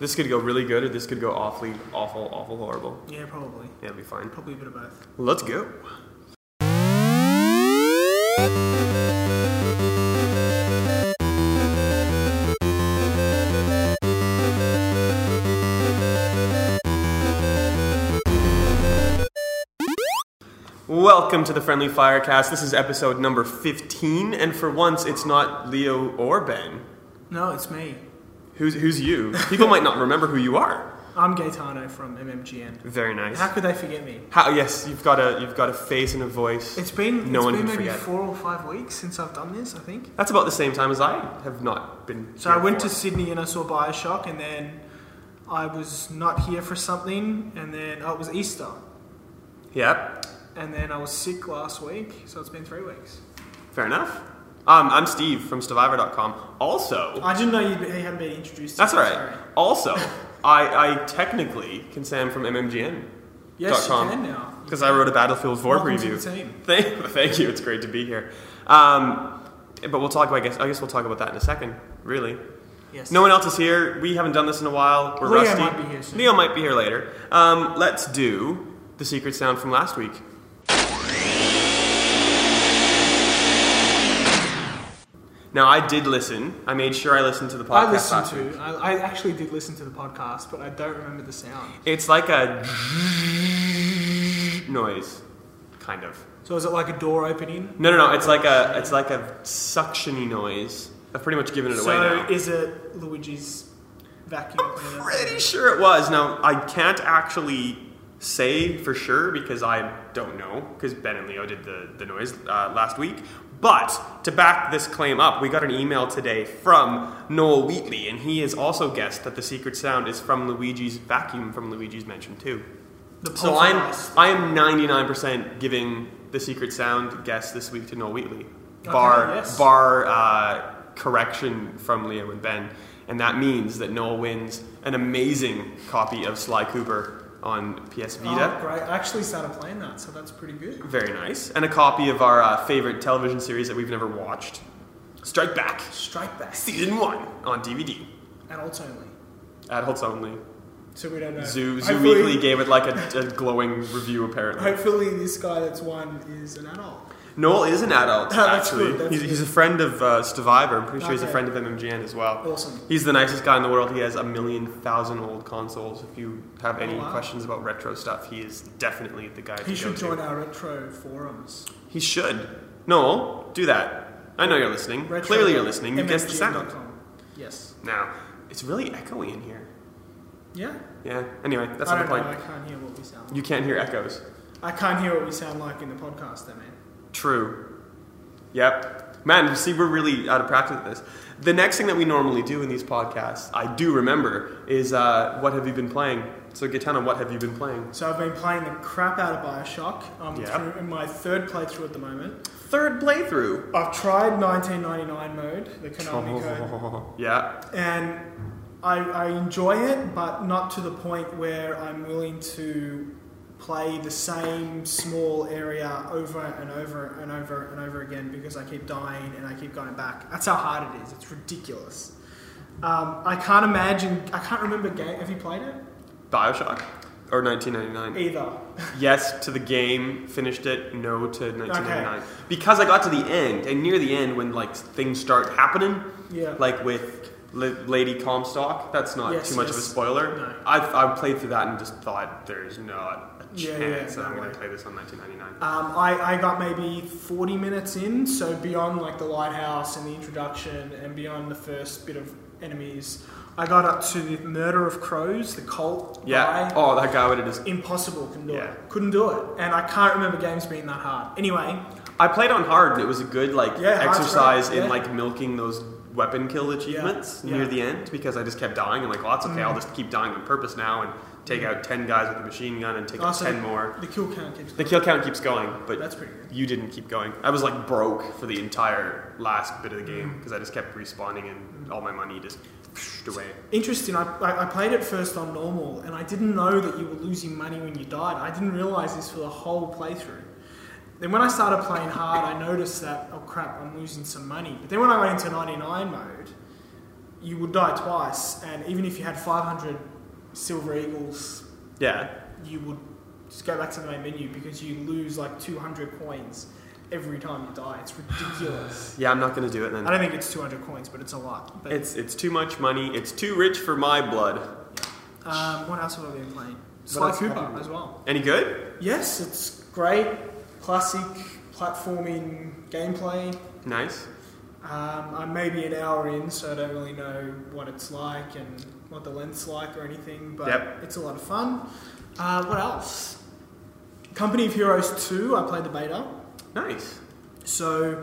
This could go really good, or this could go awfully, awful, awful, horrible. Yeah, probably. Yeah, it'll be fine. Probably a bit of both. Let's go. Welcome to the Friendly Firecast. This is episode number 15, and for once, it's not Leo or Ben. No, it's me. Who's, who's you? People might not remember who you are. I'm Gaetano from MMGN. Very nice. How could they forget me? How, yes, you've got a you've got a face and a voice. It's been No it's one been maybe forget. four or five weeks since I've done this. I think. That's about the same time as I have not been. So I went to. Sydney and I saw Bioshock, and then I was not here for something, and then oh, it was Easter, Yep, and then I was sick last week, so it's been three weeks. fair enough. Um, I'm Steve from Stevivor.com. Also, I didn't know you hadn't been introduced. to that's all right. sorry. Also, I, I technically can say I'm from MMGN Yes, you can now. Because. I wrote a Battlefield 4 Welcome preview. to the team. Thank, thank you. It's great to be here. Um, but we'll talk. About, I guess. I guess we'll talk about that in a second. Really. Yes. No one else is here. We haven't done this in a while. We're Leo rusty. might be here soon. Leo might be here later. Um, let's do the secret sound from last week. Now I did listen. I made sure I listened to the podcast I listened last week. to. I, I actually did listen to the podcast, but I don't remember the sound. It's like a noise, kind of. So is it like a door opening? No, no, no. It's like a it's like a suctiony noise. I've pretty much given it away So now. is it Luigi's vacuum? I'm pretty sure it was. Now I can't actually say for sure because I don't know because Ben and Leo did the the noise uh, last week. But to back this claim up, we got an email today from Noel Wheatley, and he has also guessed that the secret sound is from Luigi's vacuum from Luigi's Mansion 2. The So I'm. I am 99% giving the secret sound guess this week to Noel Wheatley, Okay, bar yes. bar uh, correction from Leo and Ben, and that means that Noel wins an amazing copy of Sly Cooper on PS Vita. Oh, great. I actually started playing that, so that's pretty good. Very nice, and a copy of our uh, favorite television series that we've never watched, Strike Back, Strike Back. season one on DVD. Adults only. Adults only. So we don't know. Zoo Zoo Weekly gave it like a, a glowing review apparently. Hopefully, this guy that's won is an adult. Noel is an adult, That's actually. good, he's, good. he's a friend of uh, Stevivor. I'm pretty sure he's a friend of MMGN as well. Awesome. He's the nicest guy in the world. He has a million thousand old consoles. If you have any Oh, wow. questions about retro stuff, he is definitely the guy to He should to. join our retro forums. He should. Noel, do that. I know you're listening. Retro Clearly you're listening. You guessed the sound. Yes. Now, it's really echoey in here. Yeah. Yeah. Anyway, that's I not the don't know. point. I can't hear what we sound like. You can't hear echoes. I can't hear what we sound like in the podcast, though, man. True. Yep. Man, you see, we're really out of practice with this. The next thing that we normally do in these podcasts, I do remember, is uh, what have you been playing? So, Gaetano, what have you been playing? So I've been playing the crap out of Bioshock. I'm Yeah. through in my third playthrough at the moment. Third playthrough. I've tried 1999 mode, the Konami code. yeah. and I, I enjoy it, but not to the point where I'm willing to play the same small area over and over and over and over again because I keep dying and I keep going back. That's how hard it is. It's ridiculous. Um, I can't imagine. I can't remember game. Have you played it? Bioshock? Or 1999? Either. Yes to the game, finished it, no to 1999. Because I got to the end, and near the end, when like things start happening, Yeah. like with L- Lady Comstock, that's not Yes, too much of a spoiler. No. I, I played through that and just thought, there's not a Yeah, chance yeah, that I'm going to play this on 1999. Um, I, I got maybe 40 minutes in, so beyond like the lighthouse and the introduction and beyond the first bit of enemies, I got up to the murder of crows, the cult Yeah. guy. Oh, that guy would have just. Impossible, couldn't do Yeah. it. Couldn't do it. And I can't remember games being that hard. Anyway, I played on hard, and it was a good like Yeah, exercise in yeah. like milking those weapon kill achievements near the end because I just kept dying and like, well, that's okay. I'll just keep dying on purpose now and take out ten guys with a machine gun and take oh, out Also- ten more. the kill count keeps The going. kill count keeps going, but That's pretty good. you didn't keep going. I was like broke for the entire last bit of the game mm. because I just kept respawning and all my money just away. Interesting. I, I, I played it first on normal, and I didn't know that you were losing money when you died. I didn't realize this for the whole playthrough. Then when I started playing hard, I noticed that oh crap, I'm losing some money. But then when I went into 99 mode, you would die twice, and even if you had 500 silver eagles, Yeah. you would just go back to the main menu because you lose like 200 coins every time you die. It's ridiculous. Yeah, I'm not gonna do it then. I don't think it's 200 coins, but it's a lot. But It's it's too much money. It's too rich for my blood. um, what else have I been playing? Sly Cooper as well. Any good? Yes, it's great. Classic platforming gameplay. Nice. Um, I'm maybe an hour in, so I don't really know what it's like and what the length's like or anything, but Yep. it's a lot of fun. Uh, what else? Company of Heroes 2, I played the beta. Nice. So,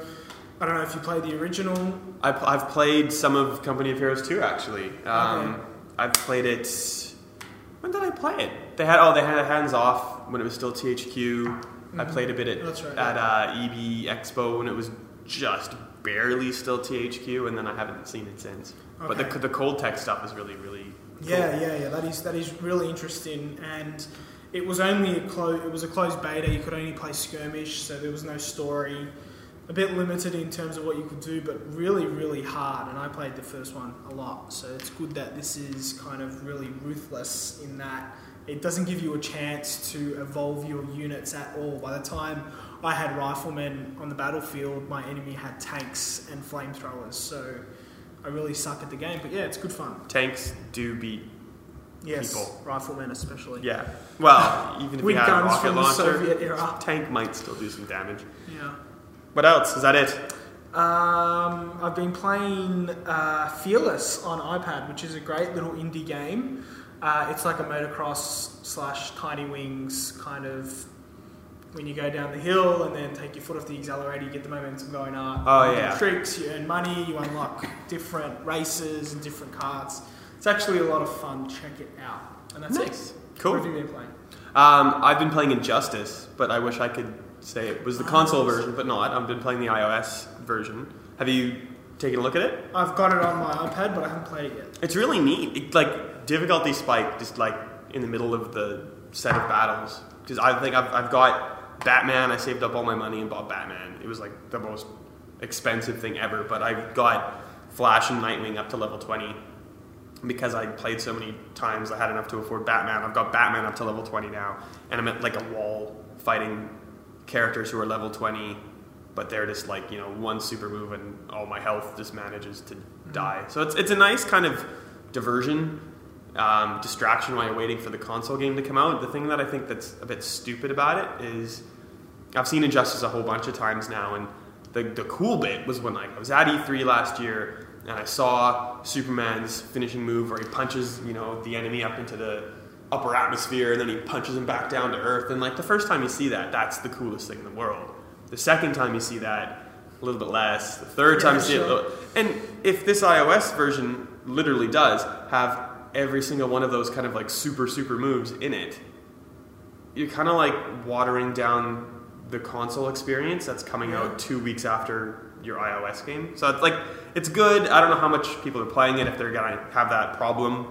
I don't know if you played the original. I've, I've played some of Company of Heroes 2 actually. Um, Okay. I've played it. When did I play it? They had oh they had hands off when it was still THQ. I Mhm. played a bit at right, at uh, EB Expo when it was just barely still THQ, and then I haven't seen it since. But the the cold tech stuff is really really cool. Yeah, yeah, yeah. That is that is really interesting, and it was only a clo- It was a closed beta. You could only play skirmish, so there was no story. A bit limited in terms of what you could do, but really, really hard. And I played the first one a lot, so it's good that this is kind of really ruthless in that it doesn't give you a chance to evolve your units at all. By the time I had riflemen on the battlefield, my enemy had tanks and flamethrowers, so I really suck at the game. But yeah, it's good fun. Tanks do beat Yes, people. riflemen especially. yeah. Well, even if With you had a rocket from the launcher, Soviet era. tank might still do some damage. Yeah. What else? Is that it? Um, I've been playing uh, Fearless on iPad, which is a great little indie game. Uh, it's like a motocross slash Tiny Wings kind of. When you go down the hill and then take your foot off the accelerator, you get the momentum going up. Oh, you yeah. Tricks, you earn money, you unlock different races and different cards. It's actually a lot of fun. Check it out. And that's Nice. it. Cool. What have you been playing? Um, I've been playing Injustice, but I wish I could say it was the Oh, console nice. version, but not. I've been playing the iOS version. Have you taken a look at it? I've got it on my iPad, but I haven't played it yet. It's really neat. It, like difficulty spike, just like in the middle of the set of battles. Because I think I've, I've got Batman. I saved up all my money and bought Batman. It was like the most expensive thing ever. But I got Flash and Nightwing up to level twenty because I played so many times. I had enough to afford Batman. I've got Batman up to level twenty now, and I'm at like a wall fighting characters who are level twenty. But they're just like you know one super move and all my health just manages to die. So it's it's a nice kind of diversion, um, distraction while you're waiting for the console game to come out. The thing that I think that's a bit stupid about it is I've seen Injustice a whole bunch of times now, and the, the cool bit was when like I was at E3 last year and I saw Superman's finishing move where he punches you know the enemy up into the upper atmosphere and then he punches him back down to earth. And like the first time you see that, that's the coolest thing in the world. The second time you see that, a little bit less. The third time you see sure. it, and if this iOS version literally does have every single one of those kind of like super super moves in it, you're kind of like watering down the console experience that's coming Yeah. out two weeks after your iOS game. So it's like it's good. I don't know how much people are playing it if they're gonna have that problem,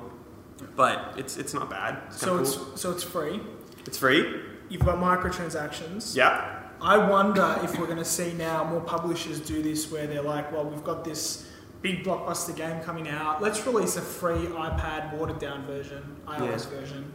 but it's it's not bad. It's So it's cool. so it's free. it's free. You've got microtransactions. Yeah. I wonder if we're going to see now more publishers do this where they're like, well, we've got this big blockbuster game coming out. Let's release a free iPad watered down version, iOS version.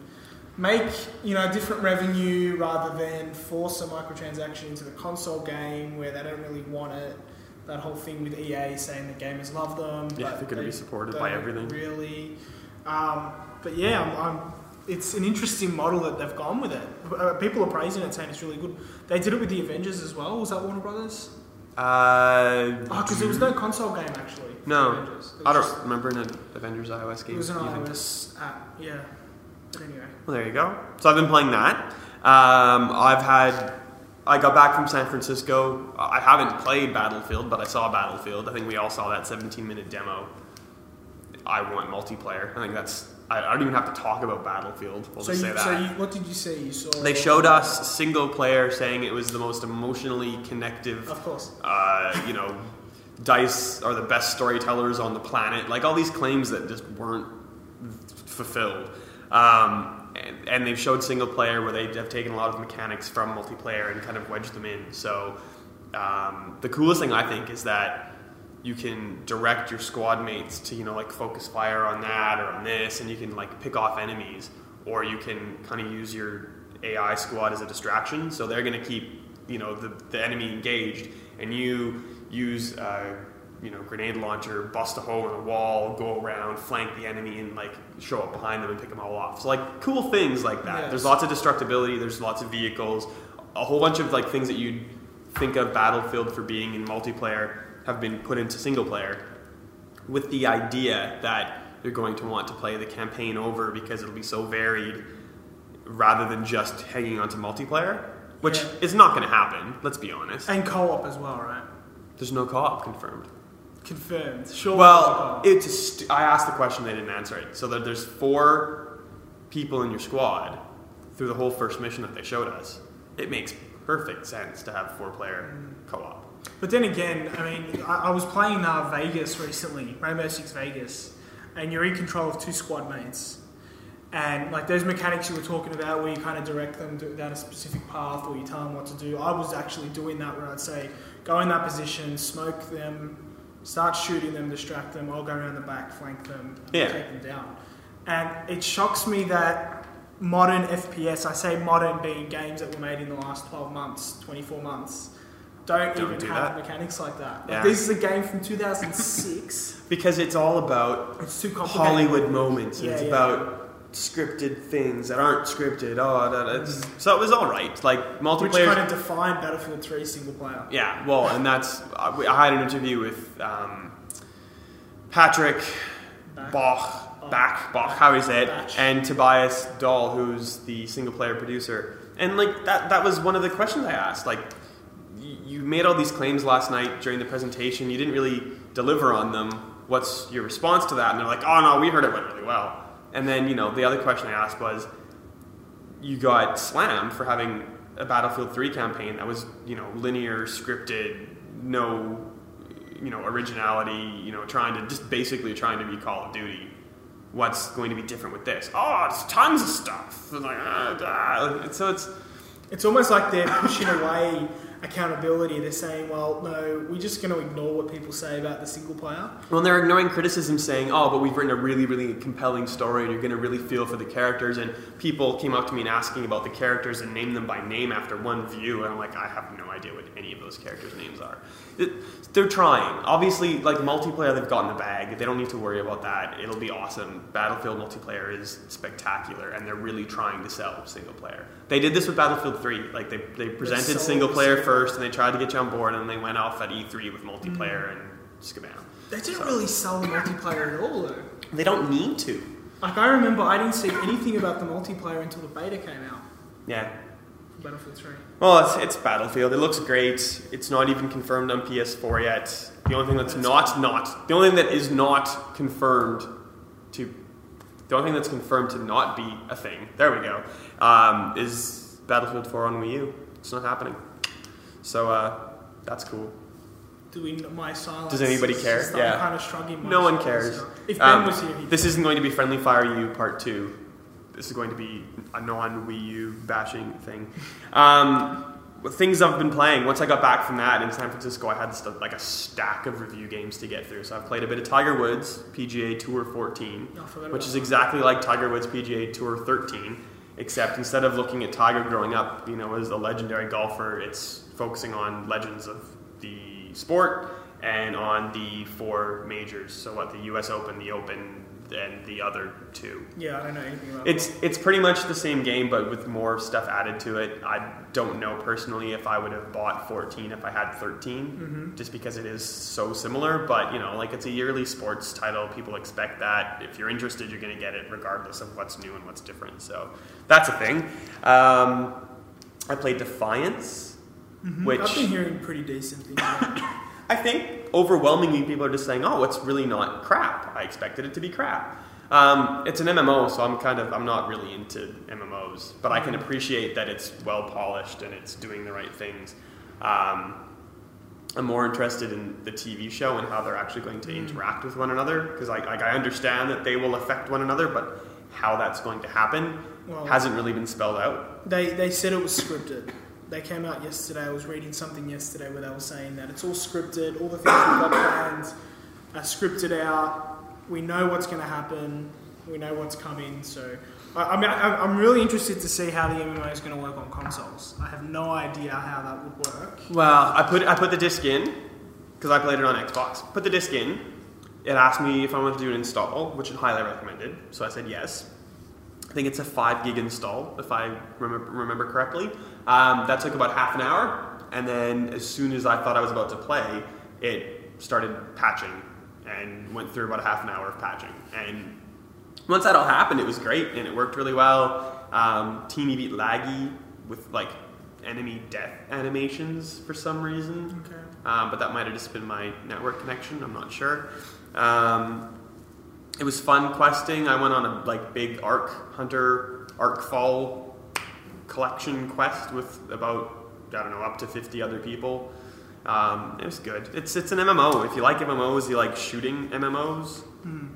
Make, you know, different revenue rather than force a microtransaction into the console game where they don't really want it. That whole thing with EA saying that gamers love them. Yeah, they're gonna they be supported by everything. Really. Um, but yeah, I'm, I'm, it's an interesting model that they've gone with it. Uh, people are praising it, saying it's really good. They did it with the Avengers as well. Was that Warner Brothers? Uh, Oh, because there was no console game actually. No. I don't remember an Avengers iOS game. It was an even. iOS app. Yeah. But anyway. Well, there you go. So I've been playing that. Um, I've had. I got back from San Francisco. I haven't played Battlefield, but I saw Battlefield. I think we all saw that 17 minute demo. I want multiplayer. I think that's. I, don't even have to talk about Battlefield. We'll so just you, say that. so you, what did you see? You saw. they showed us single player, saying it was the most emotionally connective Of course. uh, you know, Dice are the best storytellers on the planet. Like all these claims that just weren't fulfilled. Um, and, and they've showed single player where they have taken a lot of mechanics from multiplayer and kind of wedged them in. So um, the coolest thing I think is that you can direct your squad mates to you know like focus fire on that or on this, and you can like pick off enemies, or you can kind of use your AI squad as a distraction. So they're going to keep you know the, the enemy engaged, and you use uh, you know grenade launcher, bust a hole in a wall, go around, flank the enemy, and like show up behind them and pick them all off. So like cool things like that. Yes. There's lots of destructibility. There's lots of vehicles, a whole bunch of like things that you'd think of Battlefield for being in multiplayer have been put into single player with the idea that you're going to want to play the campaign over because it'll be so varied rather than just hanging on to multiplayer, which Yeah. is not going to happen, let's be honest. And co-op as well, right? There's no co op confirmed. Confirmed. Sure. Well, it's st- I asked the question, they didn't answer it. So that there's four people in your squad through the whole first mission that they showed us. It makes perfect sense to have four player co op. But then again, I mean, I, I was playing uh, Vegas recently, Rainbow Six Vegas, and you're in control of two squad mates. And like those mechanics you were talking about, where you kind of direct them to, down a specific path, or you tell them what to do. I was actually doing that, where I'd say, go in that position, smoke them, start shooting them, distract them. I'll go around the back, flank them, Yeah. take them down. And it shocks me that modern FPS, I say modern being games that were made in the last 12 months, 24 months, don't, Don't even do have that. mechanics like that. Like, Yeah. This is a game from 2006. Because it's all about it's too complicated. Hollywood moments. and Yeah, it's yeah. about scripted things that aren't scripted. Oh, that, that's, so it was all right. Like Which multiplayer. kind of defined Battlefield 3 single player. Yeah, well, and that's I I had an interview with um, Patrick Bach. Bach, Oh. Bach, Bach, how he say it, and Tobias Dahl, who's the single player producer. And like that, that was one of the questions I asked. Like, you made all these claims last night during the presentation. You didn't really deliver on them. What's your response to that? And they're like, oh no, we heard it went really well. And then you know the other question I asked was, you got slammed for having a Battlefield 3 campaign that was, you know, linear, scripted, no, you know, originality, you know, trying to just basically trying to be Call of Duty. What's going to be different with this? Oh, it's tons of stuff. It's like, ah, ah. So it's It's almost like they're pushing away accountability. They're saying, well, no, we're just going to ignore what people say about the single player. Well, they're ignoring criticism, saying, "Oh, but we've written a really, really compelling story, and you're going to really feel for the characters." And people came up to me and asking about the characters and named them by name after one view, and I'm like, I have no idea what any of those characters' names are. They're trying. Obviously, like multiplayer, they've gotten the bag. They don't need to worry about that. It'll be awesome. Battlefield multiplayer is spectacular, and they're really trying to sell single player. They did this with Battlefield 3. Like they, they presented single player first, and they tried to get you on board, and then they went off at E3 with multiplayer mm. and Scabam. They didn't really sell the multiplayer at all, though. They don't need to. Like, I remember I didn't see anything about the multiplayer until the beta came out Yeah. Battlefield 3. Well, it's, it's Battlefield. It looks great. It's not even confirmed on PS4 yet. The only thing that's not not the only thing that is not confirmed to the only thing that's confirmed to not be a thing. There we go. Um, is Battlefield 4 on Wii U? It's not happening. So uh, that's cool. Do we, my silence. Does anybody care? Yeah. kind of No one cares. If Ben Um, was here, This isn't going to be Friendly Fire U Part 2. This is going to be a non Wii U bashing thing. Um, things I've been playing, once I got back from that in San Francisco, I had st- like a stack of review games to get through. So I've played a bit of Tiger Woods, PGA Tour 14, Oh, I forgot which is exactly like Tiger Woods PGA Tour 13, except instead of looking at Tiger growing up, you know, as a legendary golfer, it's focusing on legends of the sport and on the four majors. So what the U.S. Open, the Open, and the other two. Yeah, I don't know anything about It's it's pretty much the same game, but with more stuff added to it. I don't know personally if I would have bought 14 if I had 13, Mm-hmm. just because it is so similar. But you know, like it's a yearly sports title. People expect that. If you're interested, you're going to get it regardless of what's new and what's different. So that's a thing. Um, I played Defiance, Mhm. which I've been hearing pretty decent things. I think overwhelmingly people are just saying, "Oh, it's really not crap." I expected it to be crap. Um, it's an MMO, so I'm kind of I'm not really into MMOs, but I can appreciate that it's well polished and it's doing the right things. Um, I'm more interested in the TV show and how they're actually going to interact with one another because I, like, I understand that they will affect one another, but how that's going to happen Well- hasn't really been spelled out. They they said it was scripted. They came out yesterday. I was reading something yesterday where they were saying that it's all scripted. All the things we've got planned are scripted out. We know what's going to happen. We know what's coming. So, I, mean, I, I'm really interested to see how the MMO is going to work on consoles. I have no idea how that would work. Well, I put I put the disc in because I played it on Xbox. Put the disc in. It asked me if I wanted to do an install, which it highly recommended. So I said yes. I think it's a five gig install, if I remember, remember correctly. Um, that took about half an hour, and then as soon as I thought I was about to play, it started patching and went through about a half an hour of patching. And once that all happened, it was great and it worked really well. Um, teeny bit laggy with like enemy death animations for some reason. Okay. Um, but that might have just been my network connection. I'm not sure. Um, it was fun questing. I went on a like big Arc Hunter Arc Fall collection quest with about I don't know up to 50 other people. Um, it was good. It's it's an MMO. If you like MMOs, you like shooting MMOs,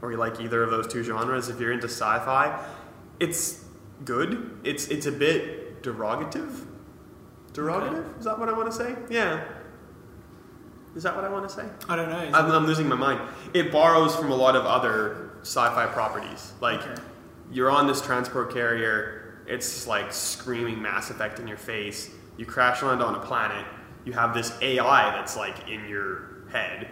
or you like either of those two genres. If you're into sci-fi, it's good. It's it's a bit derogative. Derogative? Is that what I want to say? Yeah. Is that what I want to say? I don't know. I'm, I'm losing my mind. It borrows from a lot of other sci-fi properties. Like Okay. you're on this transport carrier, it's like screaming Mass Effect in your face. You crash land on a planet. You have this AI that's like in your head,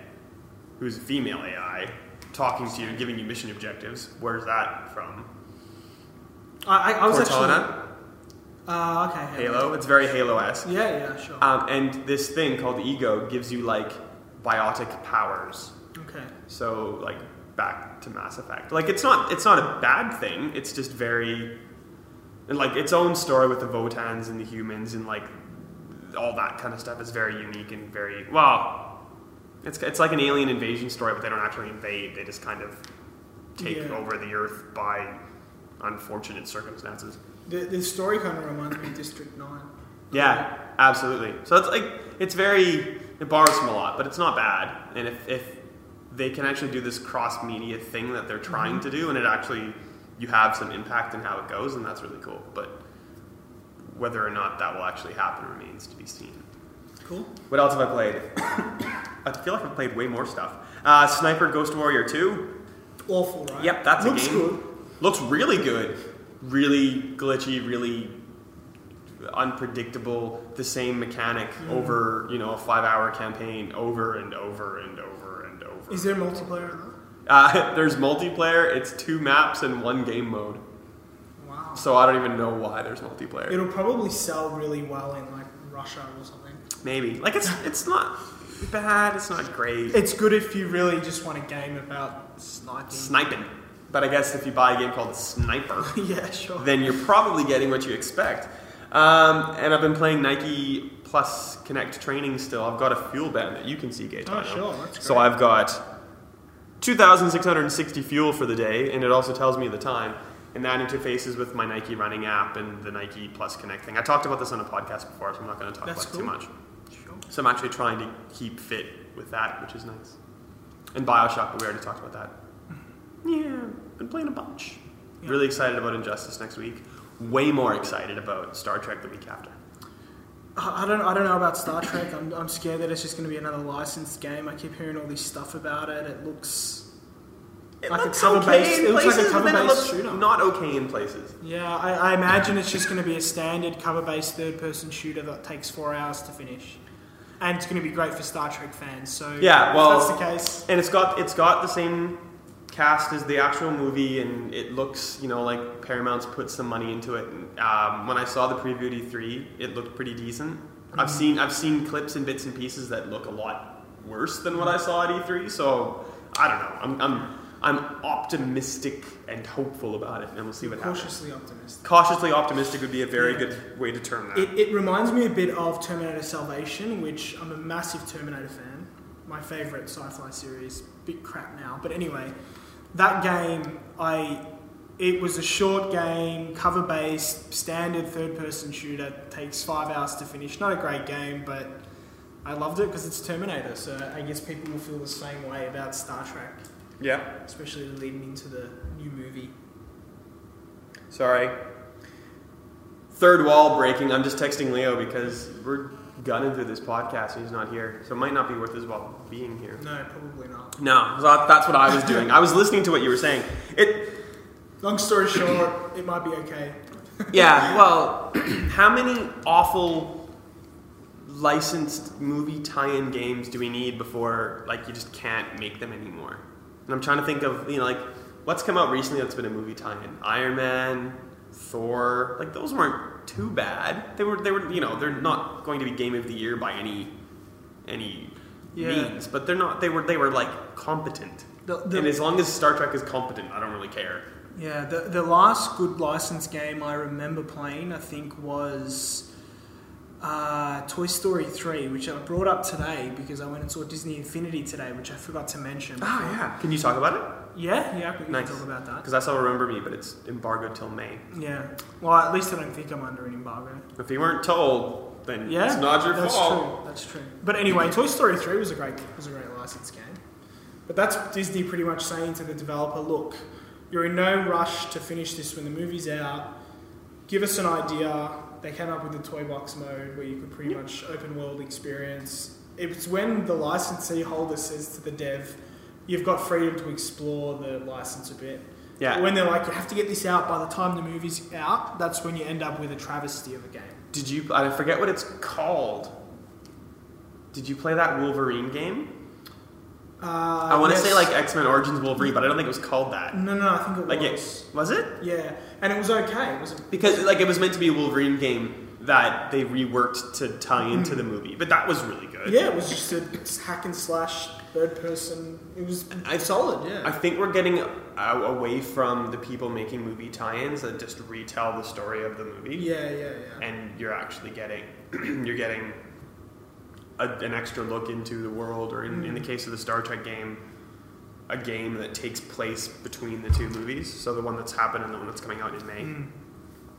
who's a female AI, talking to you, and giving you mission objectives. Where's that from? I, I, I was Cortana, actually. Uh, okay. Halo. It's very Halo-esque. Yeah, yeah, sure. Um, and this thing called the ego gives you like biotic powers. okay. So like back to Mass Effect. Like it's not it's not a bad thing. It's just very and like its own story with the Votans and the humans and like all that kind of stuff is very unique and very well. It's it's like an alien invasion story, but they don't actually invade. They just kind of take Yeah. over the Earth by unfortunate circumstances. The, the story kind of reminds me of District 9. Yeah, absolutely. So it's like it's very it borrows from a lot, but it's not bad. And if, if they can actually do this cross media thing that they're trying to do, and it actually you have some impact in how it goes, and that's really cool. But whether or not that will actually happen remains to be seen. Cool. What else have I played? I feel like I've played way more stuff. Uh, Sniper Ghost Warrior 2. Awful, right? Yep, that's Looks a game. good. Looks really good. Really glitchy, really unpredictable. The same mechanic over, you know, a five-hour campaign over and over and over. Is there multiplayer though? Uh, there's multiplayer. It's two maps and one game mode. Wow. So I don't even know why there's multiplayer. It'll probably sell really well in like Russia or something. Maybe like it's it's not bad. It's not great. It's good if you really just want a game about sniping. sniping. But I guess if you buy a game called Sniper, yeah, sure. then you're probably getting what you expect. Um, and I've been playing Nike Plus Kinect training still. I've got a FuelBand that you can see, Gaetano. Oh, sure, that's So. I've got 2,660 fuel for the day, and it also tells me the time. And that interfaces with my Nike running app and the Nike Plus Kinect thing. I talked about this on a podcast before, so I'm not going to talk That's about it too cool. much. Sure. So I'm actually trying to keep fit with that, which is nice. And Bioshock, but we already talked about that. Mm-hmm. Yeah, been playing a bunch. Yeah. Really excited about Injustice next week. Way more excited about Star Trek the week after. I don't, I don't know about Star Trek. I'm, I'm scared that it's just going to be another licensed game. I keep hearing all this stuff about it. It looks. It Like a looks cover-based- okay it in looks like a it cover-based looks shooter. not okay in places. Yeah, I, I imagine it's just going to be a standard cover-based third-person shooter that takes four hours to finish, and it's going to be great for Star Trek fans. So Yeah, if well- that's the case. And it's got it's got the same cast as the actual movie, and it looks you know like Paramount's put some money into it. And, um, when I saw the preview at E3, it looked pretty decent. I've seen I've seen clips and bits and pieces that look a lot worse than what I saw at E3. So I don't know. I'm I'm, I'm optimistic and hopeful about it, and we'll see what happens. Cautiously optimistic. Cautiously optimistic would be a very Yeah. good way to term that. It, it reminds me a bit of Terminator Salvation, which I'm a massive Terminator fan. My favourite sci-fi series. Bit crap now, but anyway, that game I. It was a short game, cover-based, standard third-person shooter. Takes five hours to finish. Not a great game, but I loved it because it's Terminator. So I guess people will feel the same way about Star Trek, yeah. especially leading into the new movie. Sorry. third wall breaking. I'm just texting Leo because we're gunning through this podcast and he's not here, so it might not be worth his while being here. No, probably not. No, that's what I was doing. I was listening to what you were saying. It, Long story short, it might be okay. yeah. Well, how many awful licensed movie tie-in games do we need before like you just can't make them anymore? And I'm trying to think of you know like what's come out recently that's been a movie tie-in. Iron Man, Thor, like those weren't too bad. They were they were you know they're not going to be game of the year by any any Yeah. means, but they're not. They were they were like competent. The- the- and as long as Star Trek is competent, I don't really care. Yeah, the, the last good license game I remember playing, I think, was uh, Toy Story 3, which I brought up today because I went and saw Disney Infinity today, which I forgot to mention. Ah, yeah. Can you talk about it? Yeah, yeah, we can Nice. talk about that. Because that's all remember me, but it's embargoed till May. Yeah. Well, at least I don't think I'm under an embargo. If you weren't told, then Yeah, it's not your that's fault. true. That's true. But anyway, Toy Story 3 was a great was a great license game. But that's Disney pretty much saying to the developer, look, you're in no rush to finish this when the movie's out. Give us an idea. They came up with the toy box mode where you could pretty much open world experience. It's when the licensee holder says to the dev, you've got freedom to explore the license a bit. Yeah. When they're like, you have to get this out by the time the movie's out, that's when you end up with a travesty of a game. Did you? I forget what it's called. Did you play that Wolverine game? Uh, I want to yes. say like X Men Origins Wolverine, but I don't think it was called that. No, no, I think it Like was. it was it? Yeah, and it was okay. It was a, Because like it was meant to be a Wolverine game that they reworked to tie into the movie, but that was really good. yeah, it was just a hack and slash third person. It was I- solid. Yeah. I think we're getting away from the people making movie tie-ins that just retell the story of the movie. yeah, yeah, yeah. and you're actually getting you're getting a, an extra look into the world, or in, in the case of the Star Trek game, a game that takes place between the two movies. So the one that's happened and the one that's coming out in May. Mm.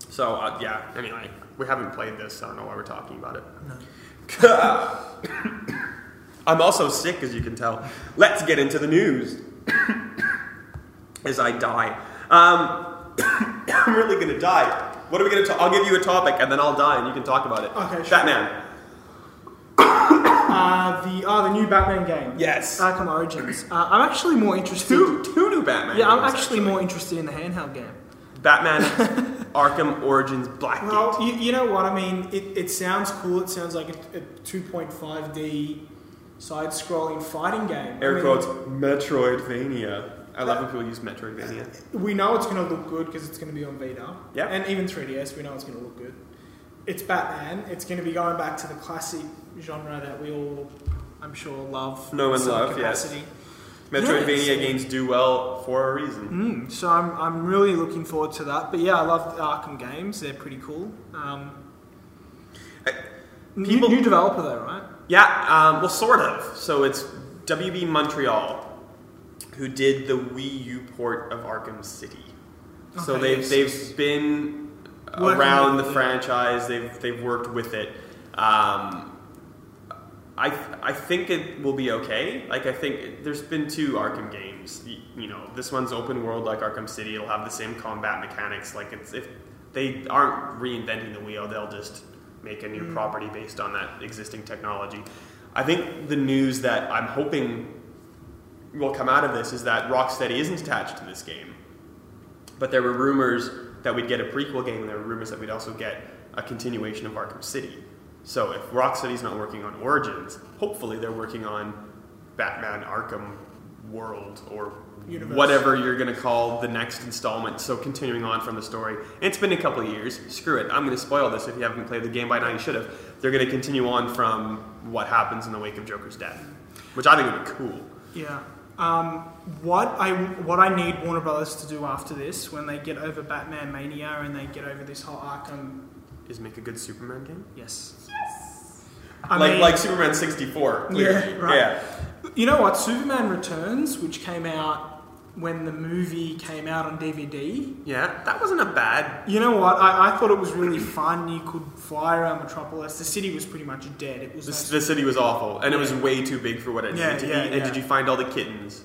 So uh, yeah. Anyway, we haven't played this. So I don't know why we're talking about it. No. I'm also sick, as you can tell. Let's get into the news. as I die. Um, I'm really gonna die. What are we gonna talk? I'll give you a topic and then I'll die and you can talk about it. Okay, sure. Batman. Uh, the oh, the new Batman game. Yes. Arkham Origins. Uh, I'm actually more interested. two, two new Batman. Yeah, I'm games, actually more interested in the handheld game. Batman Arkham Origins Blackgate. Well, you, you know what I mean. It, it sounds cool. It sounds like a, a 2.5D side-scrolling fighting game. I Air mean, quotes Metroidvania. I love when people use Metroidvania. We know it's going to look good because it's going to be on Vita. Yeah. And even 3DS, we know it's going to look good. It's Batman. It's going to be going back to the classic genre that we all, I'm sure, love. No in and some love, yes. capacity. Metroidvania Yeah, so- games do well for a reason. Mm, so I'm, I'm really looking forward to that. But yeah, I love the Arkham games. They're pretty cool. Um, new, people- new developer though, right? Yeah, um, well, sort of. So it's WB Montreal who did the Wii U port of Arkham City. so they've yes, they've yes. been Working around the franchise. They've they've worked with it. Um, I I think it will be okay. Like I think there's been two Arkham games. Y- You know, this one's open world like Arkham City. It'll have the same combat mechanics. Like it's if they aren't reinventing the wheel, they'll just make a new Mm. property based on that existing technology. I think the news that I'm hoping will come out of this is that Rocksteady isn't attached to this game. But there were rumors that we'd get a prequel game, and there were rumors that we'd also get a continuation of Arkham City. So if Rocksteady's not working on Origins, hopefully they're working on Batman Arkham World or Universe. whatever you're going to call the next installment. So continuing on from the story. It's been a couple of years. Screw it. I'm going to spoil this if you haven't played the game by now. You should have. They're going to continue on from what happens in the wake of Joker's death, which I think would be cool. Yeah. Um, what I what I need Warner Brothers to do after this, when they get over Batman Mania and they get over this whole Arkham, Is make a good Superman game. yes, I like mean- like Superman 64. Yeah, right. Yeah. You know what? Superman Returns, which came out when the movie came out on DVD. Yeah, that wasn't a bad. You know what? I, I thought it was really fun. You could fly around Metropolis. The city was pretty much dead. It was The, the city was awful, and it was way too big for what it Yeah, needed to yeah, be. And did you find all the kittens?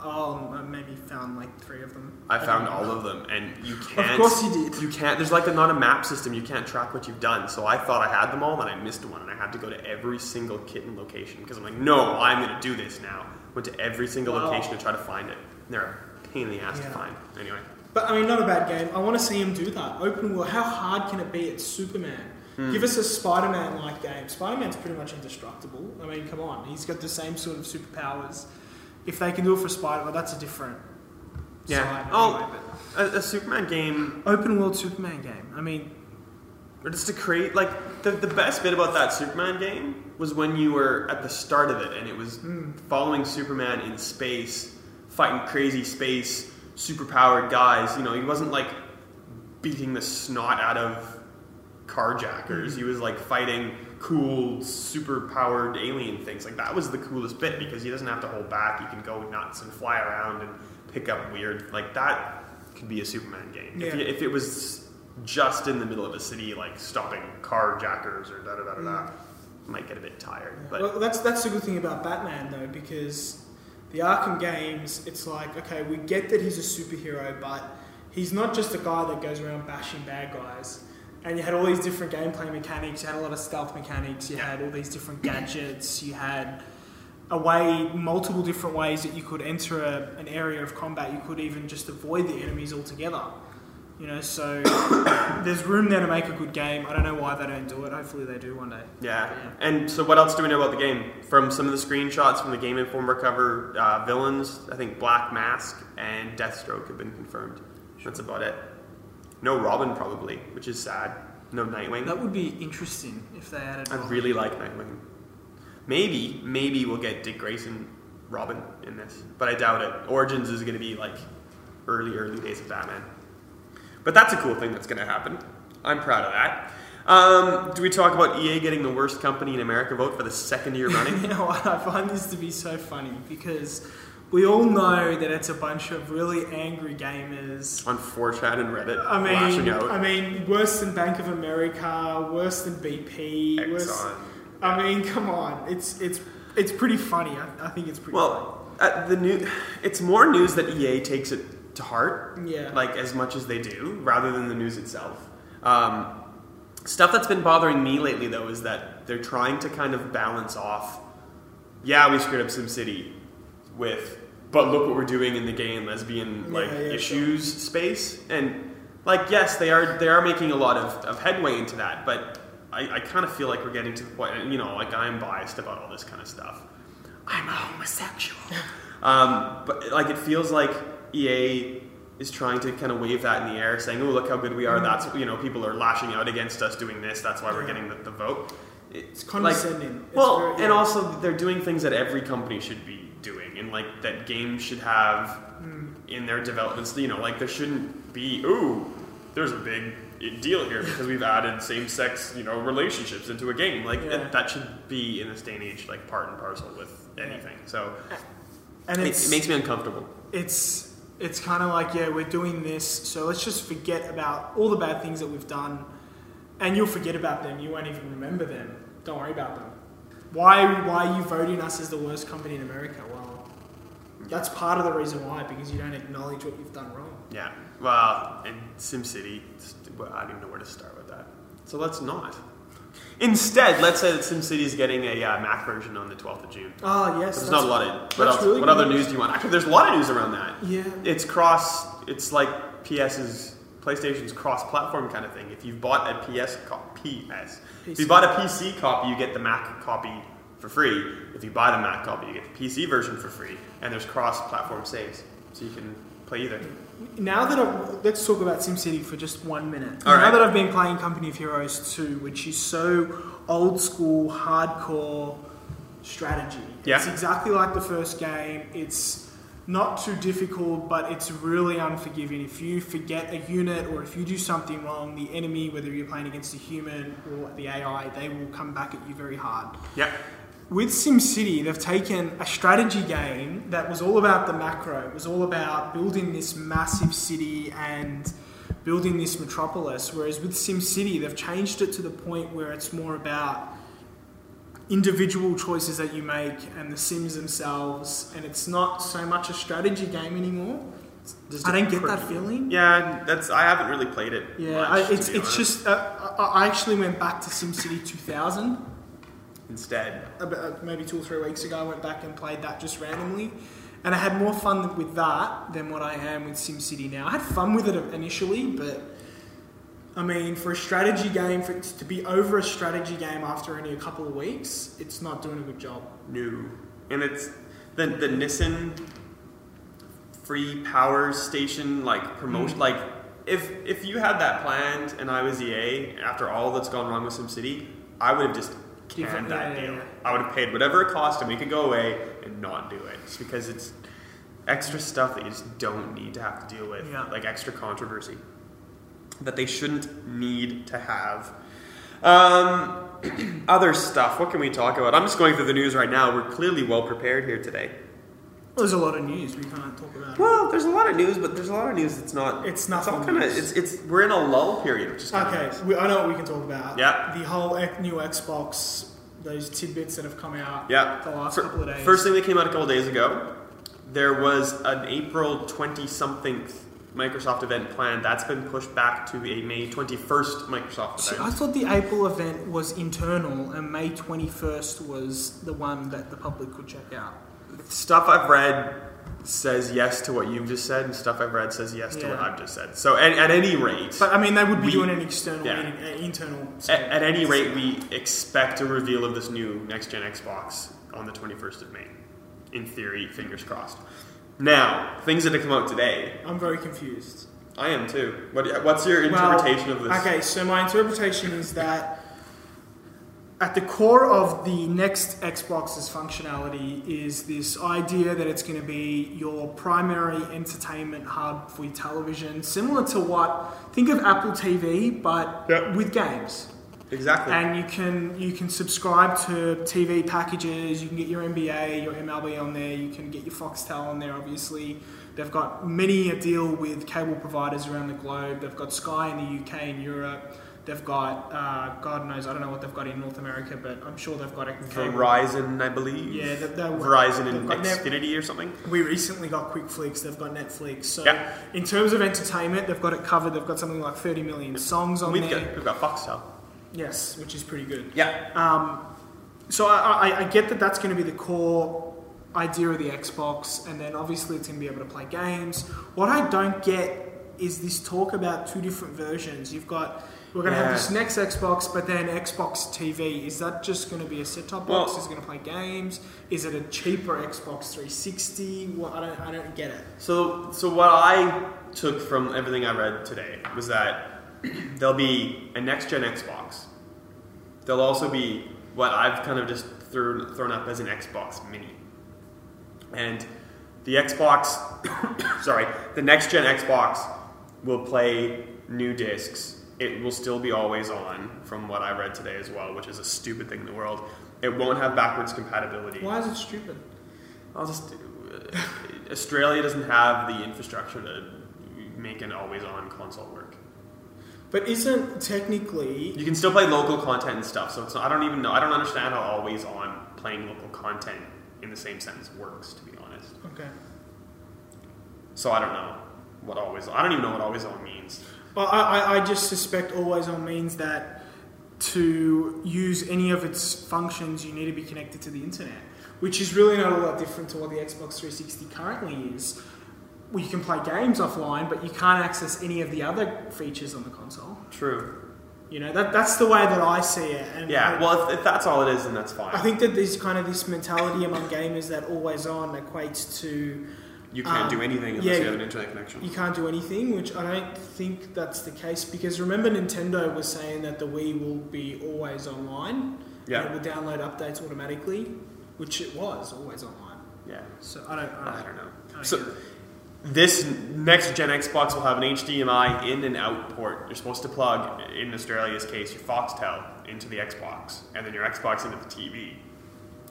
Oh, I maybe found like three of them. I found don't all of them, and you can't. Of course you did. You can't. There's like a, not a map system. You can't track what you've done. So I thought I had them all, and I missed one, and I had to go to every single kitten location because I'm like, no, I'm going to do this now. Went to every single Wow. location to try to find it. They're a pain in the ass to find. Anyway, But I mean, not a bad game. I want to see him do that. Open world. How hard can it be? It's Superman. Hmm. Give us a Spider-Man like game. Spider-Man's pretty much indestructible. I mean, come on, he's got the same sort of superpowers. If they can do it for Spider-Man, that's a different. yeah. Side Oh, anyway, a, a Superman game open world Superman game. I mean, Or just to create like the, the best bit about that Superman game was when you were at the start of it and it was following Superman in space, fighting crazy space, superpowered guys. You know, he wasn't like beating the snot out of carjackers. Mm-hmm. He was like fighting cool, superpowered alien things. Like that was the coolest bit because he doesn't have to hold back. He can go nuts and fly around and pick up weird. Like that could be a Superman game. If, Yeah. you, if it was just in the middle of a city, like stopping carjackers or da da da da da, mm. might get a bit tired. But well, that's that's the good thing about Batman though, because the Arkham games, it's like okay, we get that he's a superhero, but he's not just a guy that goes around bashing bad guys. And you had all these different gameplay mechanics. You had a lot of stealth mechanics. You had all these different gadgets. You had a way, multiple different ways that you could enter a, an area of combat. You could even just avoid the enemies altogether. You know, so there's room there to make a good game. I don't know why they don't do it. Hopefully they do one day. Yeah. Yeah. And so, what else do we know about the game? From some of the screenshots from the Game Informer cover, uh, villains, I think Black Mask and Deathstroke have been confirmed. That's about it. No Robin, probably, which is sad. No Nightwing. That would be interesting if they added. I Robin. really like Nightwing. Maybe, maybe we'll get Dick Grayson Robin in this, but I doubt it. Origins is going to be like early, early days of Batman. But that's a cool thing that's going to happen. I'm proud of that. Um, do we talk about EA getting the worst company in America vote for the second year running? You know what? I find this to be so funny because we all know that it's a bunch of really angry gamers. on 4chan and Reddit, I mean, out. I mean, worse than Bank of America, worse than BP, worse. I mean, come on, it's it's it's pretty funny. I, I think it's pretty. Well, uh, the new, it's more news that EA takes it to heart, yeah. like as much as they do, rather than the news itself. Um, stuff that's been bothering me lately, though, is that they're trying to kind of balance off. Yeah, we screwed up SimCity with, but look what we're doing in the gay and lesbian like Yeah, yeah, issues space, and like yes, they are they are making a lot of, of headway into that, but I, I kind of feel like we're getting to the point, and you know, like I'm biased about all this kind of stuff. I'm a homosexual. um, but like it feels like EA is trying to kind of wave that in the air, saying, "Oh, look how good we are." That's you know, people are lashing out against us doing this. That's why we're getting the, the vote. it's condescending. It's Well, very- and yeah. also they're doing things that every company should be doing, and like that games should have Hmm. in their developments. You know, like there shouldn't be, "Ooh, there's a big deal here because we've added same-sex, you know, relationships into a game." Like Yeah. it, that should be in this day and age, like part and parcel with anything. So and it, it makes me uncomfortable. it's it's kind of like yeah we're doing this so let's just forget about all the bad things that we've done and you'll forget about them you won't even remember them don't worry about them why why are you voting us as the worst company in america well that's part of the reason why because you don't acknowledge what you've done wrong Yeah. Well, and SimCity, I don't even know where to start with that. So let's not. Instead, let's say that SimCity is getting a uh, Mac version on the 12th of June. oh yes There's not a lot of what, else, really what other news. do you want? Actually, there's a lot of news around that. yeah It's cross. It's like PS's PlayStation's cross-platform kind of thing. If you've bought a PS co- PS, if you bought a PC copy, you get the Mac copy for free. If you buy the Mac copy, you get the PC version for free. And there's cross-platform saves, so you can play either. Now that I've, let's talk about SimCity for just one minute. All now right. that I've been playing Company of Heroes 2, which is so old school, hardcore strategy. Yeah. It's exactly like the first game. It's not too difficult, but it's really unforgiving. If you forget a unit or if you do something wrong, the enemy, whether you're playing against a human or the AI, they will come back at you very hard. Yeah. With SimCity, they've taken a strategy game that was all about the macro. It was all about building this massive city and building this metropolis. Whereas with SimCity, they've changed it to the point where it's more about individual choices that you make and the Sims themselves, and it's not so much a strategy game anymore. Just I a don't get that feeling. Yeah, that's I haven't really played it. Yeah, much, I, to it's be it's honest. just uh, I, I actually went back to SimCity 2000 instead. about maybe two or three weeks ago. I went back and played that just randomly, and I had more fun with that than what I am with SimCity now. I had fun with it initially, but I mean, for a strategy game, for it to be over a strategy game after only a couple of weeks, it's not doing a good job. new, and it's the the Nissan free power station like promotion. Mm. Like if if you had that planned and I was EA after all that's gone wrong with SimCity, I would have just It- that yeah, yeah, deal. yeah. I would have paid whatever it cost and we could go away and not do it, just because it's extra stuff that you just don't need to have to deal with, Yeah. like extra controversy that they shouldn't need to have. Um, other stuff. What can we talk about? I'm just going through the news right now. We're clearly well prepared here today. There's a lot of news we can't talk about. Well, there's a lot of news, but there's a lot of news that's not. It's It's all kind of. It's it's we're in a lull period, which is Okay, Of we, I know what we can talk about. Yeah. The whole new Xbox, those tidbits that have come out yeah. the last Fir- couple of days. First thing that came out a couple of days ago, there was an April 20 something Microsoft event planned. That's been pushed back to a May 21st Microsoft See, event. I thought the April event was internal and May 21st was the one that the public could check out. Stuff I've read says yes to what you've just said, and stuff I've read says yes to what I've just said. So at, at any rate, But I mean, they would be We- doing an external yeah. meeting, uh, internal. at, at any rate, we expect a reveal of this new next gen Xbox on the 21st of May. In theory, fingers crossed. Now, things that have come out today. I'm very confused. I am too. What, what's your interpretation of this? Okay, so my interpretation is that at the core of the next Xbox's functionality is this idea that it's going to be your primary entertainment hub for your television, similar to what think of Apple TV, but Yep. with games. Exactly. And you can you can subscribe to TV packages. You can get your NBA, your MLB on there. You can get your Foxtel on there. Obviously, they've got many a deal with cable providers around the globe. They've got Sky in the UK and Europe. They've got uh, God knows I don't know what they've got in North America, but I'm sure they've got a cable. Verizon, I believe. Yeah, they- they- Verizon they've and got Net- Xfinity or something. we recently got QuickFlix. They've got Netflix. So Yeah. in terms of entertainment, they've got it covered. They've got something like 30 million songs on We've there. got, we've got Foxtel. Yes, which is pretty good. Yeah. Um, so I, I, I get that that's going to be the core idea of the Xbox, and then obviously it's going to be able to play games. What I don't get is this talk about two different versions. You've got we're going to Yeah. have this next Xbox, but then Xbox TV. Is that just going to be a set-top box? Well- Is it going to play games? Is it a cheaper Xbox 360? Well, I don't I don't get it. So, so what I took from everything I read today was that there'll be a next gen Xbox. There'll also be what I've kind of just thrown thrown up as an Xbox Mini, and the Xbox, sorry, the next gen Xbox will play new discs. It will still be always on, from what I read today as well, which is a stupid thing in the world. It won't have backwards compatibility. Why is it stupid? I'll just. Uh, Australia doesn't have the infrastructure to make an always-on console work. But isn't technically You can still play local content and stuff. So it's not, I don't even know. I don't understand how always-on playing local content in the same sentence works. To be honest, okay? so I don't know what always. I don't even know what always-on means. Well, I, I, I just suspect always on means that to use any of its functions, you need to be connected to the internet, which is really not a lot different to what the Xbox 360 currently is. Well, you can play games offline, but you can't access any of the other features on the console. True. You know, that, that's the way that I see it. And Yeah. I, Well, if, if that's all it is, then that's fine. I think that there's kind of this mentality among gamers that always on equates to you can't um, do anything unless yeah, you have an internet connection. you can't do anything, which I don't think that's the case because remember Nintendo was saying that the Wii will be always online. Yeah. And it will download updates automatically, which it was always online. Yeah. So I don't. I don't, I don't know. I don't So this next gen Xbox will have an HDMI in and out port. You're supposed to plug, in Australia's case, your Foxtel into the Xbox, and then your Xbox into the TV.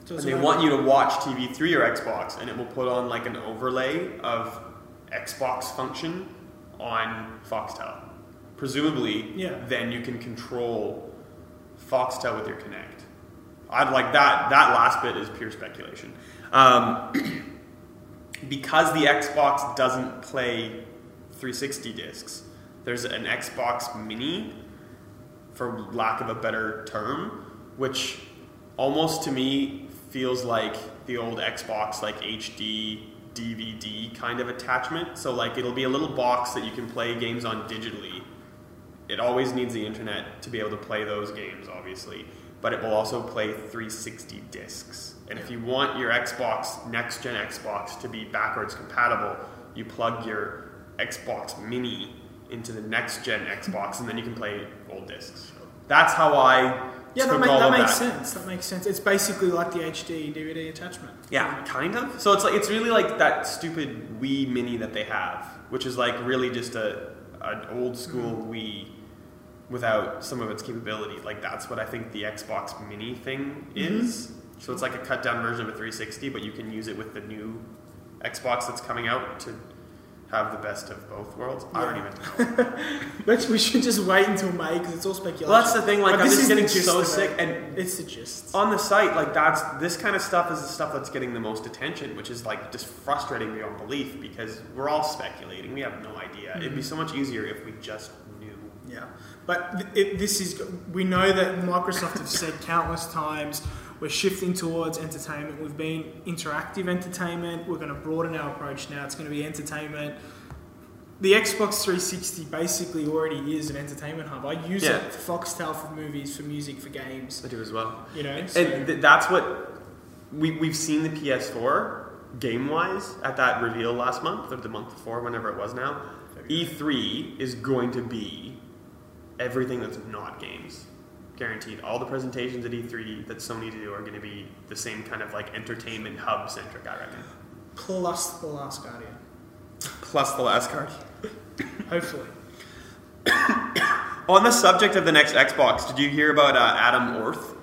So And they want you to watch TV through your Xbox, and it will put on like an overlay of Xbox function on Foxtel. Presumably, Yeah. then you can control Foxtel with your Kinect. I'd like that. That last bit is pure speculation. Um, because the Xbox doesn't play 360 discs, there's an Xbox Mini, for lack of a better term, which almost to me feels like the old Xbox, like HD DVD kind of attachment. So like it'll be a little box that you can play games on digitally. It always needs the internet to be able to play those games, obviously, but it will also play 360 discs. And if you want your Xbox, next gen Xbox, to be backwards compatible, you plug your Xbox Mini into the next gen Xbox, and then you can play old discs. That's how I Yeah, that, make, that makes that. sense. That makes sense. It's basically like the HD DVD attachment. Yeah, kind of. So it's like it's really like that stupid Wii Mini that they have, which is like really just a an old school mm-hmm. Wii without some of its capability. Like that's what I think the Xbox Mini thing mm-hmm. is. So it's like a cut down version of a 360, but you can use it with the new Xbox that's coming out to have the best of both worlds. I don't even know. Let's, we should just wait until May because it's all speculation. Well, that's the thing. Like But I'm this just getting gist so of it. sick and it's the gist. on the site, like that's this kind of stuff is the stuff that's getting the most attention, which is like just frustrating beyond belief because we're all speculating. We have no idea. It'd be mm-hmm. so much easier if we just knew. Yeah, but th- it, this is we know that Microsoft have said countless times we're shifting towards entertainment. We've been interactive entertainment. We're going to broaden our approach now. It's going to be entertainment. The Xbox 360 basically already is an entertainment hub. I use Yeah. it for Foxtel for movies, for music, for games. I do as well. You know, so- And th- that's what we we've seen the PS4 game wise at that reveal last month or the month before, whenever it was now. E3 is going to be everything that's not games. Guaranteed. All the presentations at E3 that Sony do are going to be the same kind of like entertainment hub centric, I reckon. plus the Last Guardian, Plus the last card. hopefully. On the subject of the next Xbox, did you hear about uh, Adam Orth?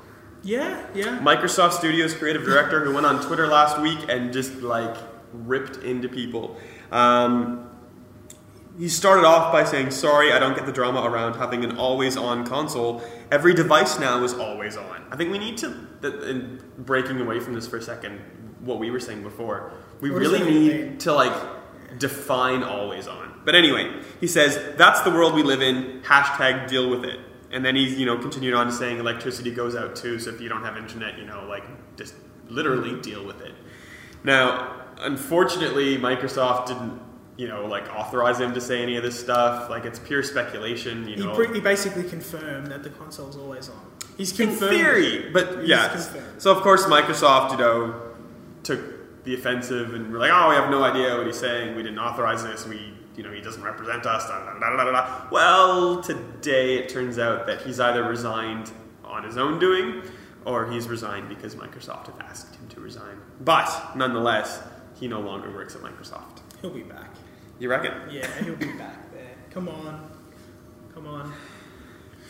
Yeah, yeah. Microsoft Studios creative director who went on Twitter last week and just like ripped into people. Um, he started off by saying, Sorry, I don't get the drama around having an always on console. Every device now is always on. I think we need to, th- in breaking away from this for a second, what we were saying before, we What really need to like define always on. But anyway, he says, That's the world we live in, hashtag deal with it. And then he's, you know, continued on saying electricity goes out too, so if you don't have internet, you know, like just literally deal with it. Now, unfortunately, Microsoft didn't, you know, like authorize him to say any of this stuff. Like it's pure speculation, you He, know. pre- he basically confirmed that the console's always on. He's confirmed. in theory, but yeah. So of course, Microsoft, you know, took the offensive and were like, "Oh, we have no idea what he's saying. We didn't authorize this. We, you know, he doesn't represent us." Da, da, da. Well, today it turns out that he's either resigned on his own doing, or he's resigned because Microsoft have asked him to resign. But nonetheless, he no longer works at Microsoft. He'll be back. You reckon? Yeah, he'll be back there. Come on. Come on.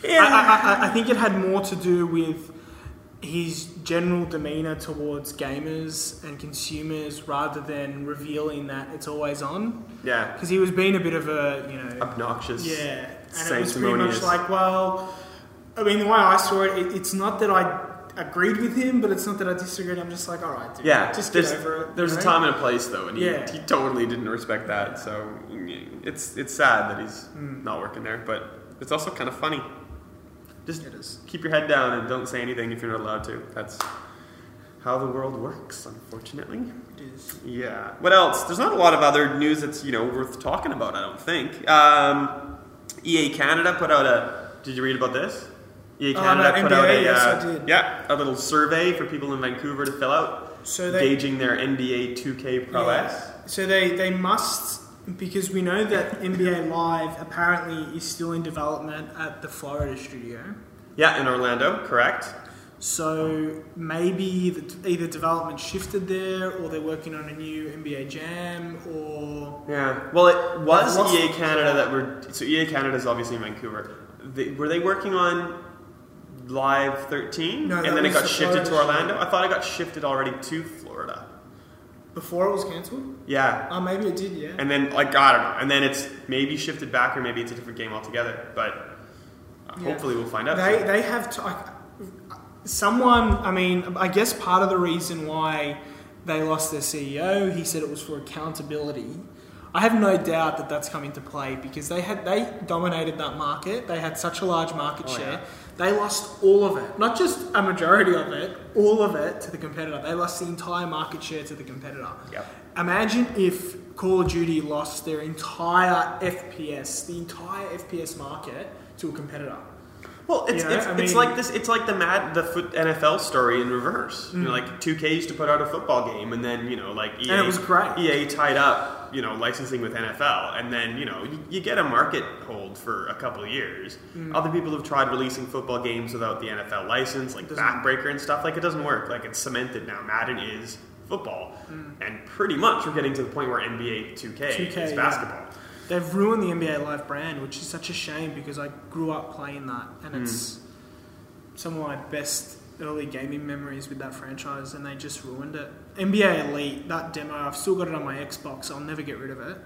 Yeah. I, I, I, I think it had more to do with his general demeanour towards gamers and consumers rather than revealing that it's always on. yeah. Because he was being a bit of a, you know, Obnoxious. yeah. And it was pretty much like, well, I mean, the way I saw it, it, it's not that I agreed with him, but it's not that I disagreed. I'm just like, all right, dude, Yeah, just get over it. There's you a time and a place though, and he, Yeah. he totally didn't respect that. So it's it's sad that he's Hmm. not working there, but it's also kind of funny. Just It is. keep your head down and don't say anything if you're not allowed to. That's how the world works, unfortunately. It is. Yeah. What else? There's not a lot of other news that's you know worth talking about. I don't think. Um, EA Canada put out a. Did you read about this? EA Canada about put out a. yes, uh. Yeah, a little survey for people in Vancouver to fill out, So they, gauging their NBA 2K prowess. Yeah. So they, they must, because we know that NBA Live apparently is still in development at the Florida studio. Yeah, in Orlando, correct. So maybe the, either development shifted there, or they're working on a new NBA Jam, or Yeah. Well, it was EA Canada that were. So EA Canada is obviously in Vancouver. They, were they working on Live 13? No, and then it got the shifted to Orlando? I thought it got shifted already to Florida. before it was cancelled. Yeah. Oh, maybe it did. Yeah. And then, like, I don't know. And then it's maybe shifted back or maybe it's a different game altogether. But uh, Yeah. hopefully we'll find out. They soon. they have. T- I, someone, I mean, I guess part of the reason why they lost their CEO, he said it was for accountability. I have no doubt that that's come into play because they had they dominated that market. They had such a large market Oh, share. yeah. They lost all of it, not just a majority of it, all of it to the competitor. They lost the entire market share to the competitor. Yep. Imagine if Call of Duty lost their entire FPS, the entire FPS market to a competitor. Well, it's, You know, it's, I it's like this. It's like the mad the foot NFL story in reverse. You know, mm. like two Ks to put out a football game, and then you know, like EA, And it was great. EA tied up, you know, licensing with NFL, and then you know, you, you get a market hold for a couple of years. Mm. Other people have tried releasing football games without the NFL license, like Doesn't- Backbreaker and stuff. Like it doesn't work. Like it's cemented now. Madden is football, Mm. and pretty much we're getting to the point where NBA 2K, 2K, is yeah. basketball. They've ruined the NBA Live brand, which is such a shame because I grew up playing that, and Hmm. it's some of my best early gaming memories with that franchise, and they just ruined it. NBA Elite, that demo, I've still got it on my Xbox. I'll never get rid of it,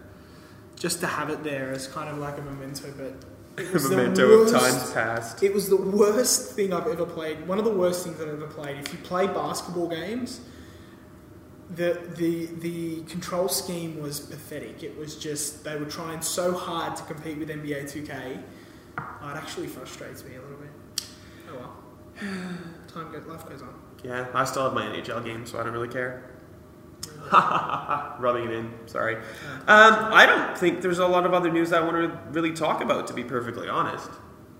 just to have it there as kind of like a memento. But it was the Memento of worst- times past. It was the worst thing I've ever played. One of the worst things I've ever played. If you play basketball games, the the the control scheme was pathetic. It was just they were trying so hard to compete with NBA 2K. Oh, it actually frustrates me a little bit. Oh well. Time goes, life goes on. Yeah, I still have my NHL game, so I don't really care. Rubbing it in, sorry. Um, I don't think there's a lot of other news I want to really talk about, to be perfectly honest.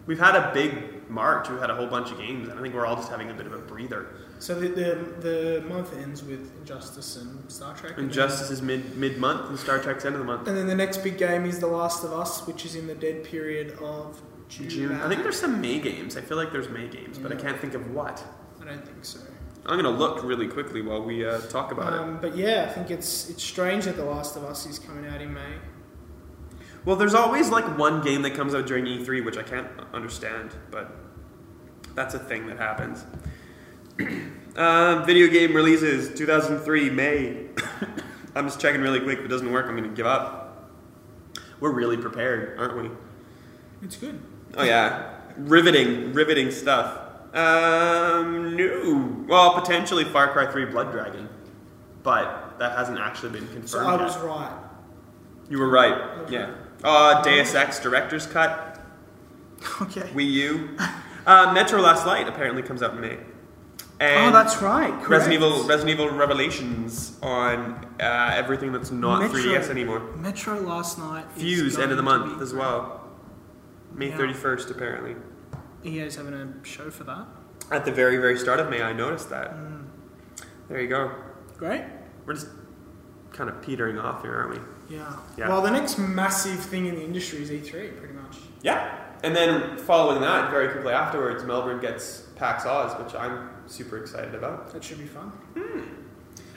We've had a big March, we've had a whole bunch of games, and I think we're all just having a bit of a breather. So the, the the month ends with Injustice and Star Trek. Injustice is mid mid month, and Star Trek's end of the month. And then the next big game is The Last of Us, which is in the dead period of June. June. I think there's some May games. I feel like there's May games, but I can't think of what. I don't think so. I'm gonna look really quickly while we uh, talk about it. Um, but yeah, I think it's it's strange that The Last of Us is coming out in May. Well, there's always like one game that comes out during E3, which I can't understand, but that's a thing that happens. um, video game releases 2003 May. I'm just checking really quick. If it doesn't work, I'm going to give up. We're really prepared, aren't we? It's good. Oh yeah, riveting, riveting stuff. Um, no. Well, potentially Far Cry 3 Blood Dragon, but that hasn't actually been confirmed. So I yet. was right. You were right. Yeah. Uh, Deus Ex Director's Cut, Okay. Wii U. Uh, Metro Last Light apparently comes out in May. And oh, that's right. Correct. Resident Evil, Resident Evil Revelations on uh, everything that's not Metro- 3DS anymore. Metro last night. is Fuse end of the month as well. May Yeah. 31st apparently. EA's having a show for that. At the very very start of May, I noticed that. Mm. There you go. Great. We're just kind of petering off here, aren't we? Yeah. Yeah. Well, the next massive thing in the industry is E3, pretty much. Yeah. And then following that, very quickly afterwards, Melbourne gets PAX Oz, which I'm super excited about. That should be fun.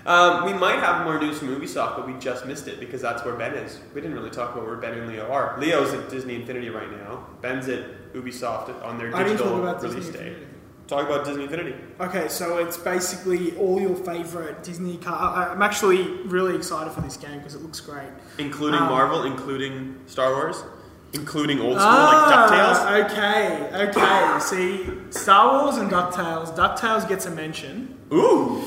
Um, we might have more news from Ubisoft, but we just missed it because that's where Ben is. We didn't really talk about where Ben and Leo are. Leo's at Disney Infinity right now. Ben's at Ubisoft on their I didn't digital talk about release Disney. day. Infinity. Talk about Disney Infinity. Okay, so it's basically all your favorite Disney car. I- I'm actually really excited for this game because it looks great. Including Um, Marvel, including Star Wars, including old school like DuckTales. Ah, Okay, okay. See, Star Wars and DuckTales. DuckTales gets a mention. Ooh!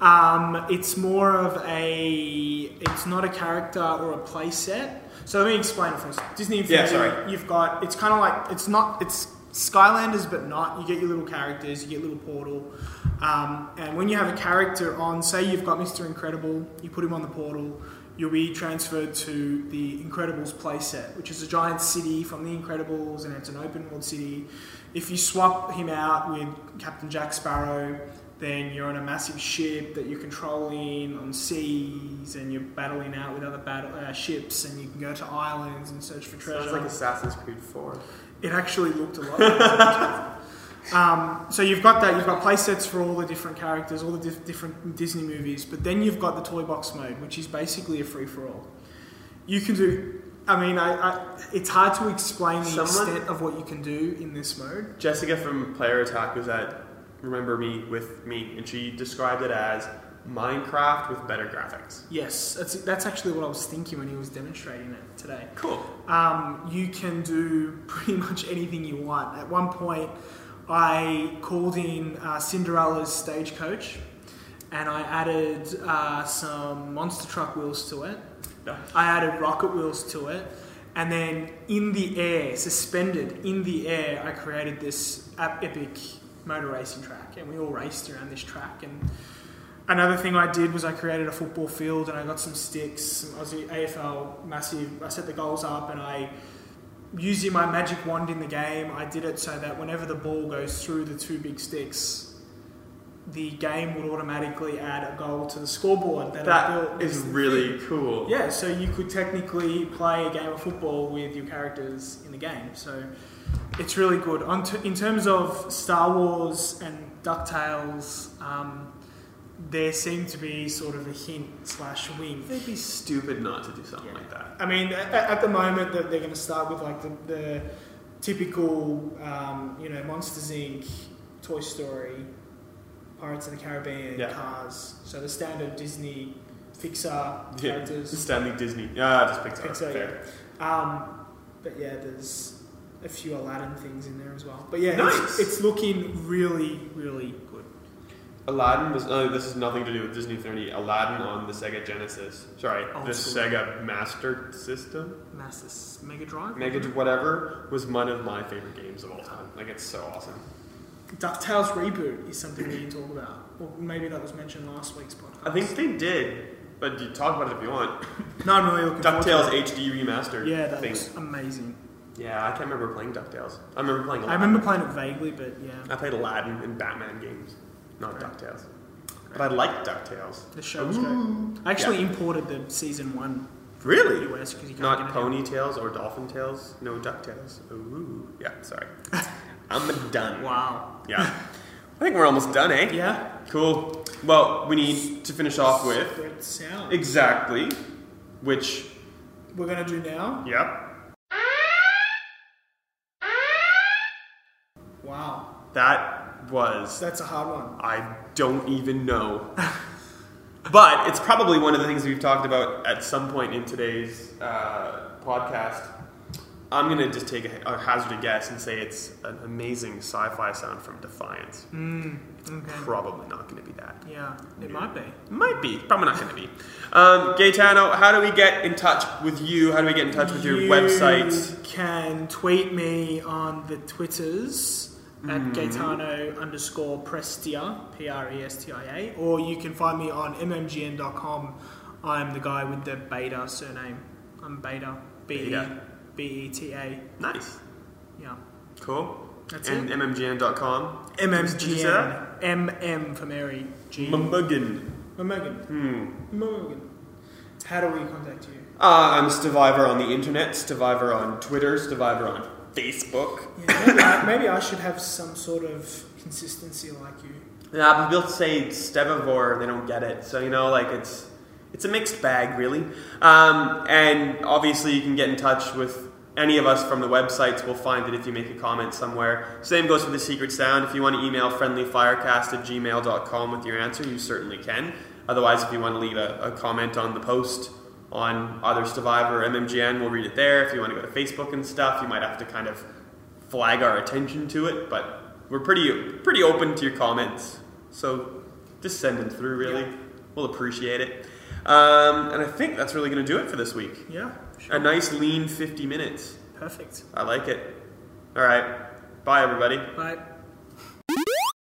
Um, it's more of a. It's not a character or a play set. So let me explain it first. Disney Yeah, Infinity. sorry. You've got. It's kind of like. It's not. It's Skylanders, but not. You get your little characters. You get little portal. Um, and when you have a character on, say you've got Mr. Incredible, you put him on the portal. You'll be transferred to the Incredibles playset, which is a giant city from the Incredibles, and it's an open world city. If you swap him out with Captain Jack Sparrow, then you're on a massive ship that you're controlling on seas, and you're battling out with other battle, uh, ships, and you can go to islands and search for treasure. Sounds like Assassin's Creed 4. It actually looked a lot. like um, so you've got that. You've got playsets for all the different characters, all the dif- different Disney movies. But then you've got the toy box mode, which is basically a free for all. You can do. I mean, I, I, it's hard to explain the Someone- extent of what you can do in this mode. Jessica from Player Attack was at Remember Me with me, and she described it as Minecraft with better graphics. Yes, that's that's actually what I was thinking when he was demonstrating it today. Cool. um, you can do pretty much anything you want. At one point, I called in uh, Cinderella's stagecoach, and I added uh, some monster truck wheels to it. I added rocket wheels to it, and then in the air, suspended in the air, I created this epic motor racing track, and we all raced around this track. And another thing I did was I created a football field, and I got some sticks, some Aussie AFL massive. I set the goals up, and I using my magic wand in the game, I did it so that whenever the ball goes through the two big sticks, the game would automatically add a goal to the scoreboard that, I built. is really cool. Yeah, so you could technically play a game of football with your characters in the game. So it's really good. On t- in terms of Star Wars and DuckTales, um, there seemed to be sort of a hint slash wink. They'd be stupid not to do something like that. I mean, at, at the moment that they're going to start with like the, the typical, um, you know, Monsters Inc., Toy Story, Pirates of the Caribbean, Yeah. Cars. So the standard Disney Pixar Yeah, characters. Stanley Disney. Yeah, just Pixar. Pixar, Fair. Um, but yeah, there's a few Aladdin things in there as well. But yeah, Nice. it's, it's looking really, really good. Aladdin was. Oh, this has nothing to do with Disney 30. Aladdin on the Sega Genesis. Sorry, Old the school. Sega Master System. Master Mega Drive. Mega whatever was one of my favorite games of all time. Like it's so awesome. DuckTales reboot is something we didn't talk about. Or maybe that was mentioned last week's podcast. I think they did, but you talk about it if you want. No, I'm really looking forward to Ducktales it. HD remastered. Yeah, that thing. looks amazing. Yeah, I can't remember playing Ducktales. I remember playing. I remember playing it vaguely, but yeah, I played Aladdin and Batman games, not Right. Ducktales. But I liked Ducktales. the show was Ooh. great. I actually imported the season one Really? US because you can't Not get it here. ponytails or dolphin tails. No ducktales. Ooh, yeah. Sorry. I'm done. Wow. Yeah. I think we're almost done, eh? Yeah. Cool. Well, we need to finish off with Great sound. exactly which. We're gonna do now. Yep. Wow, That was. that's a hard one. I don't even know. but it's probably one of the things we've talked about at some point in today's uh, podcast. I'm gonna just take a, a hazard a guess and say it's an amazing sci-fi sound from Defiance. Mm, okay. Probably not gonna be that. Yeah, it might be. Might be, probably not gonna be. Um, Gaetano, how do we get in touch with you? How do we get in touch with your website? can tweet me on the Twitters at Mm-hmm. Gaetano underscore Prestia, P R E S T I A, or you can find me on mmgn.com. I'm the guy with the beta surname. I'm beta. B E Beta. B E T A. Nice, Yeah. cool. That's and it. mmgn.com. Did you say that? MMGN. MM for Mary. G. Mummuggin. Mamogan. Hmm. Mamogan. How do we contact you? Uh, I'm Stevivor on the internet, Stevivor on Twitter, Stevivor on Facebook. Yeah, maybe, I, maybe I should have some sort of consistency like you. Yeah, but people say Stevivore, they don't get it. So you know, like it's it's a mixed bag, really. Um, and obviously, you can get in touch with any of us from the websites. We'll find it if you make a comment somewhere. Same goes for the secret sound. If you want to email friendlyfirecast at gmail.com with your answer, you certainly can. Otherwise, if you want to leave a, a comment on the post on either Stevivor or MMGN, we'll read it there. If you want to go to Facebook and stuff, you might have to kind of flag our attention to it, but we're pretty pretty open to your comments. So just send them through. Really, Yeah. we'll appreciate it. Um, and I think that's really going to do it for this week. Yeah. A nice lean 50 minutes. Perfect. I like it. All right. Bye, everybody. Bye.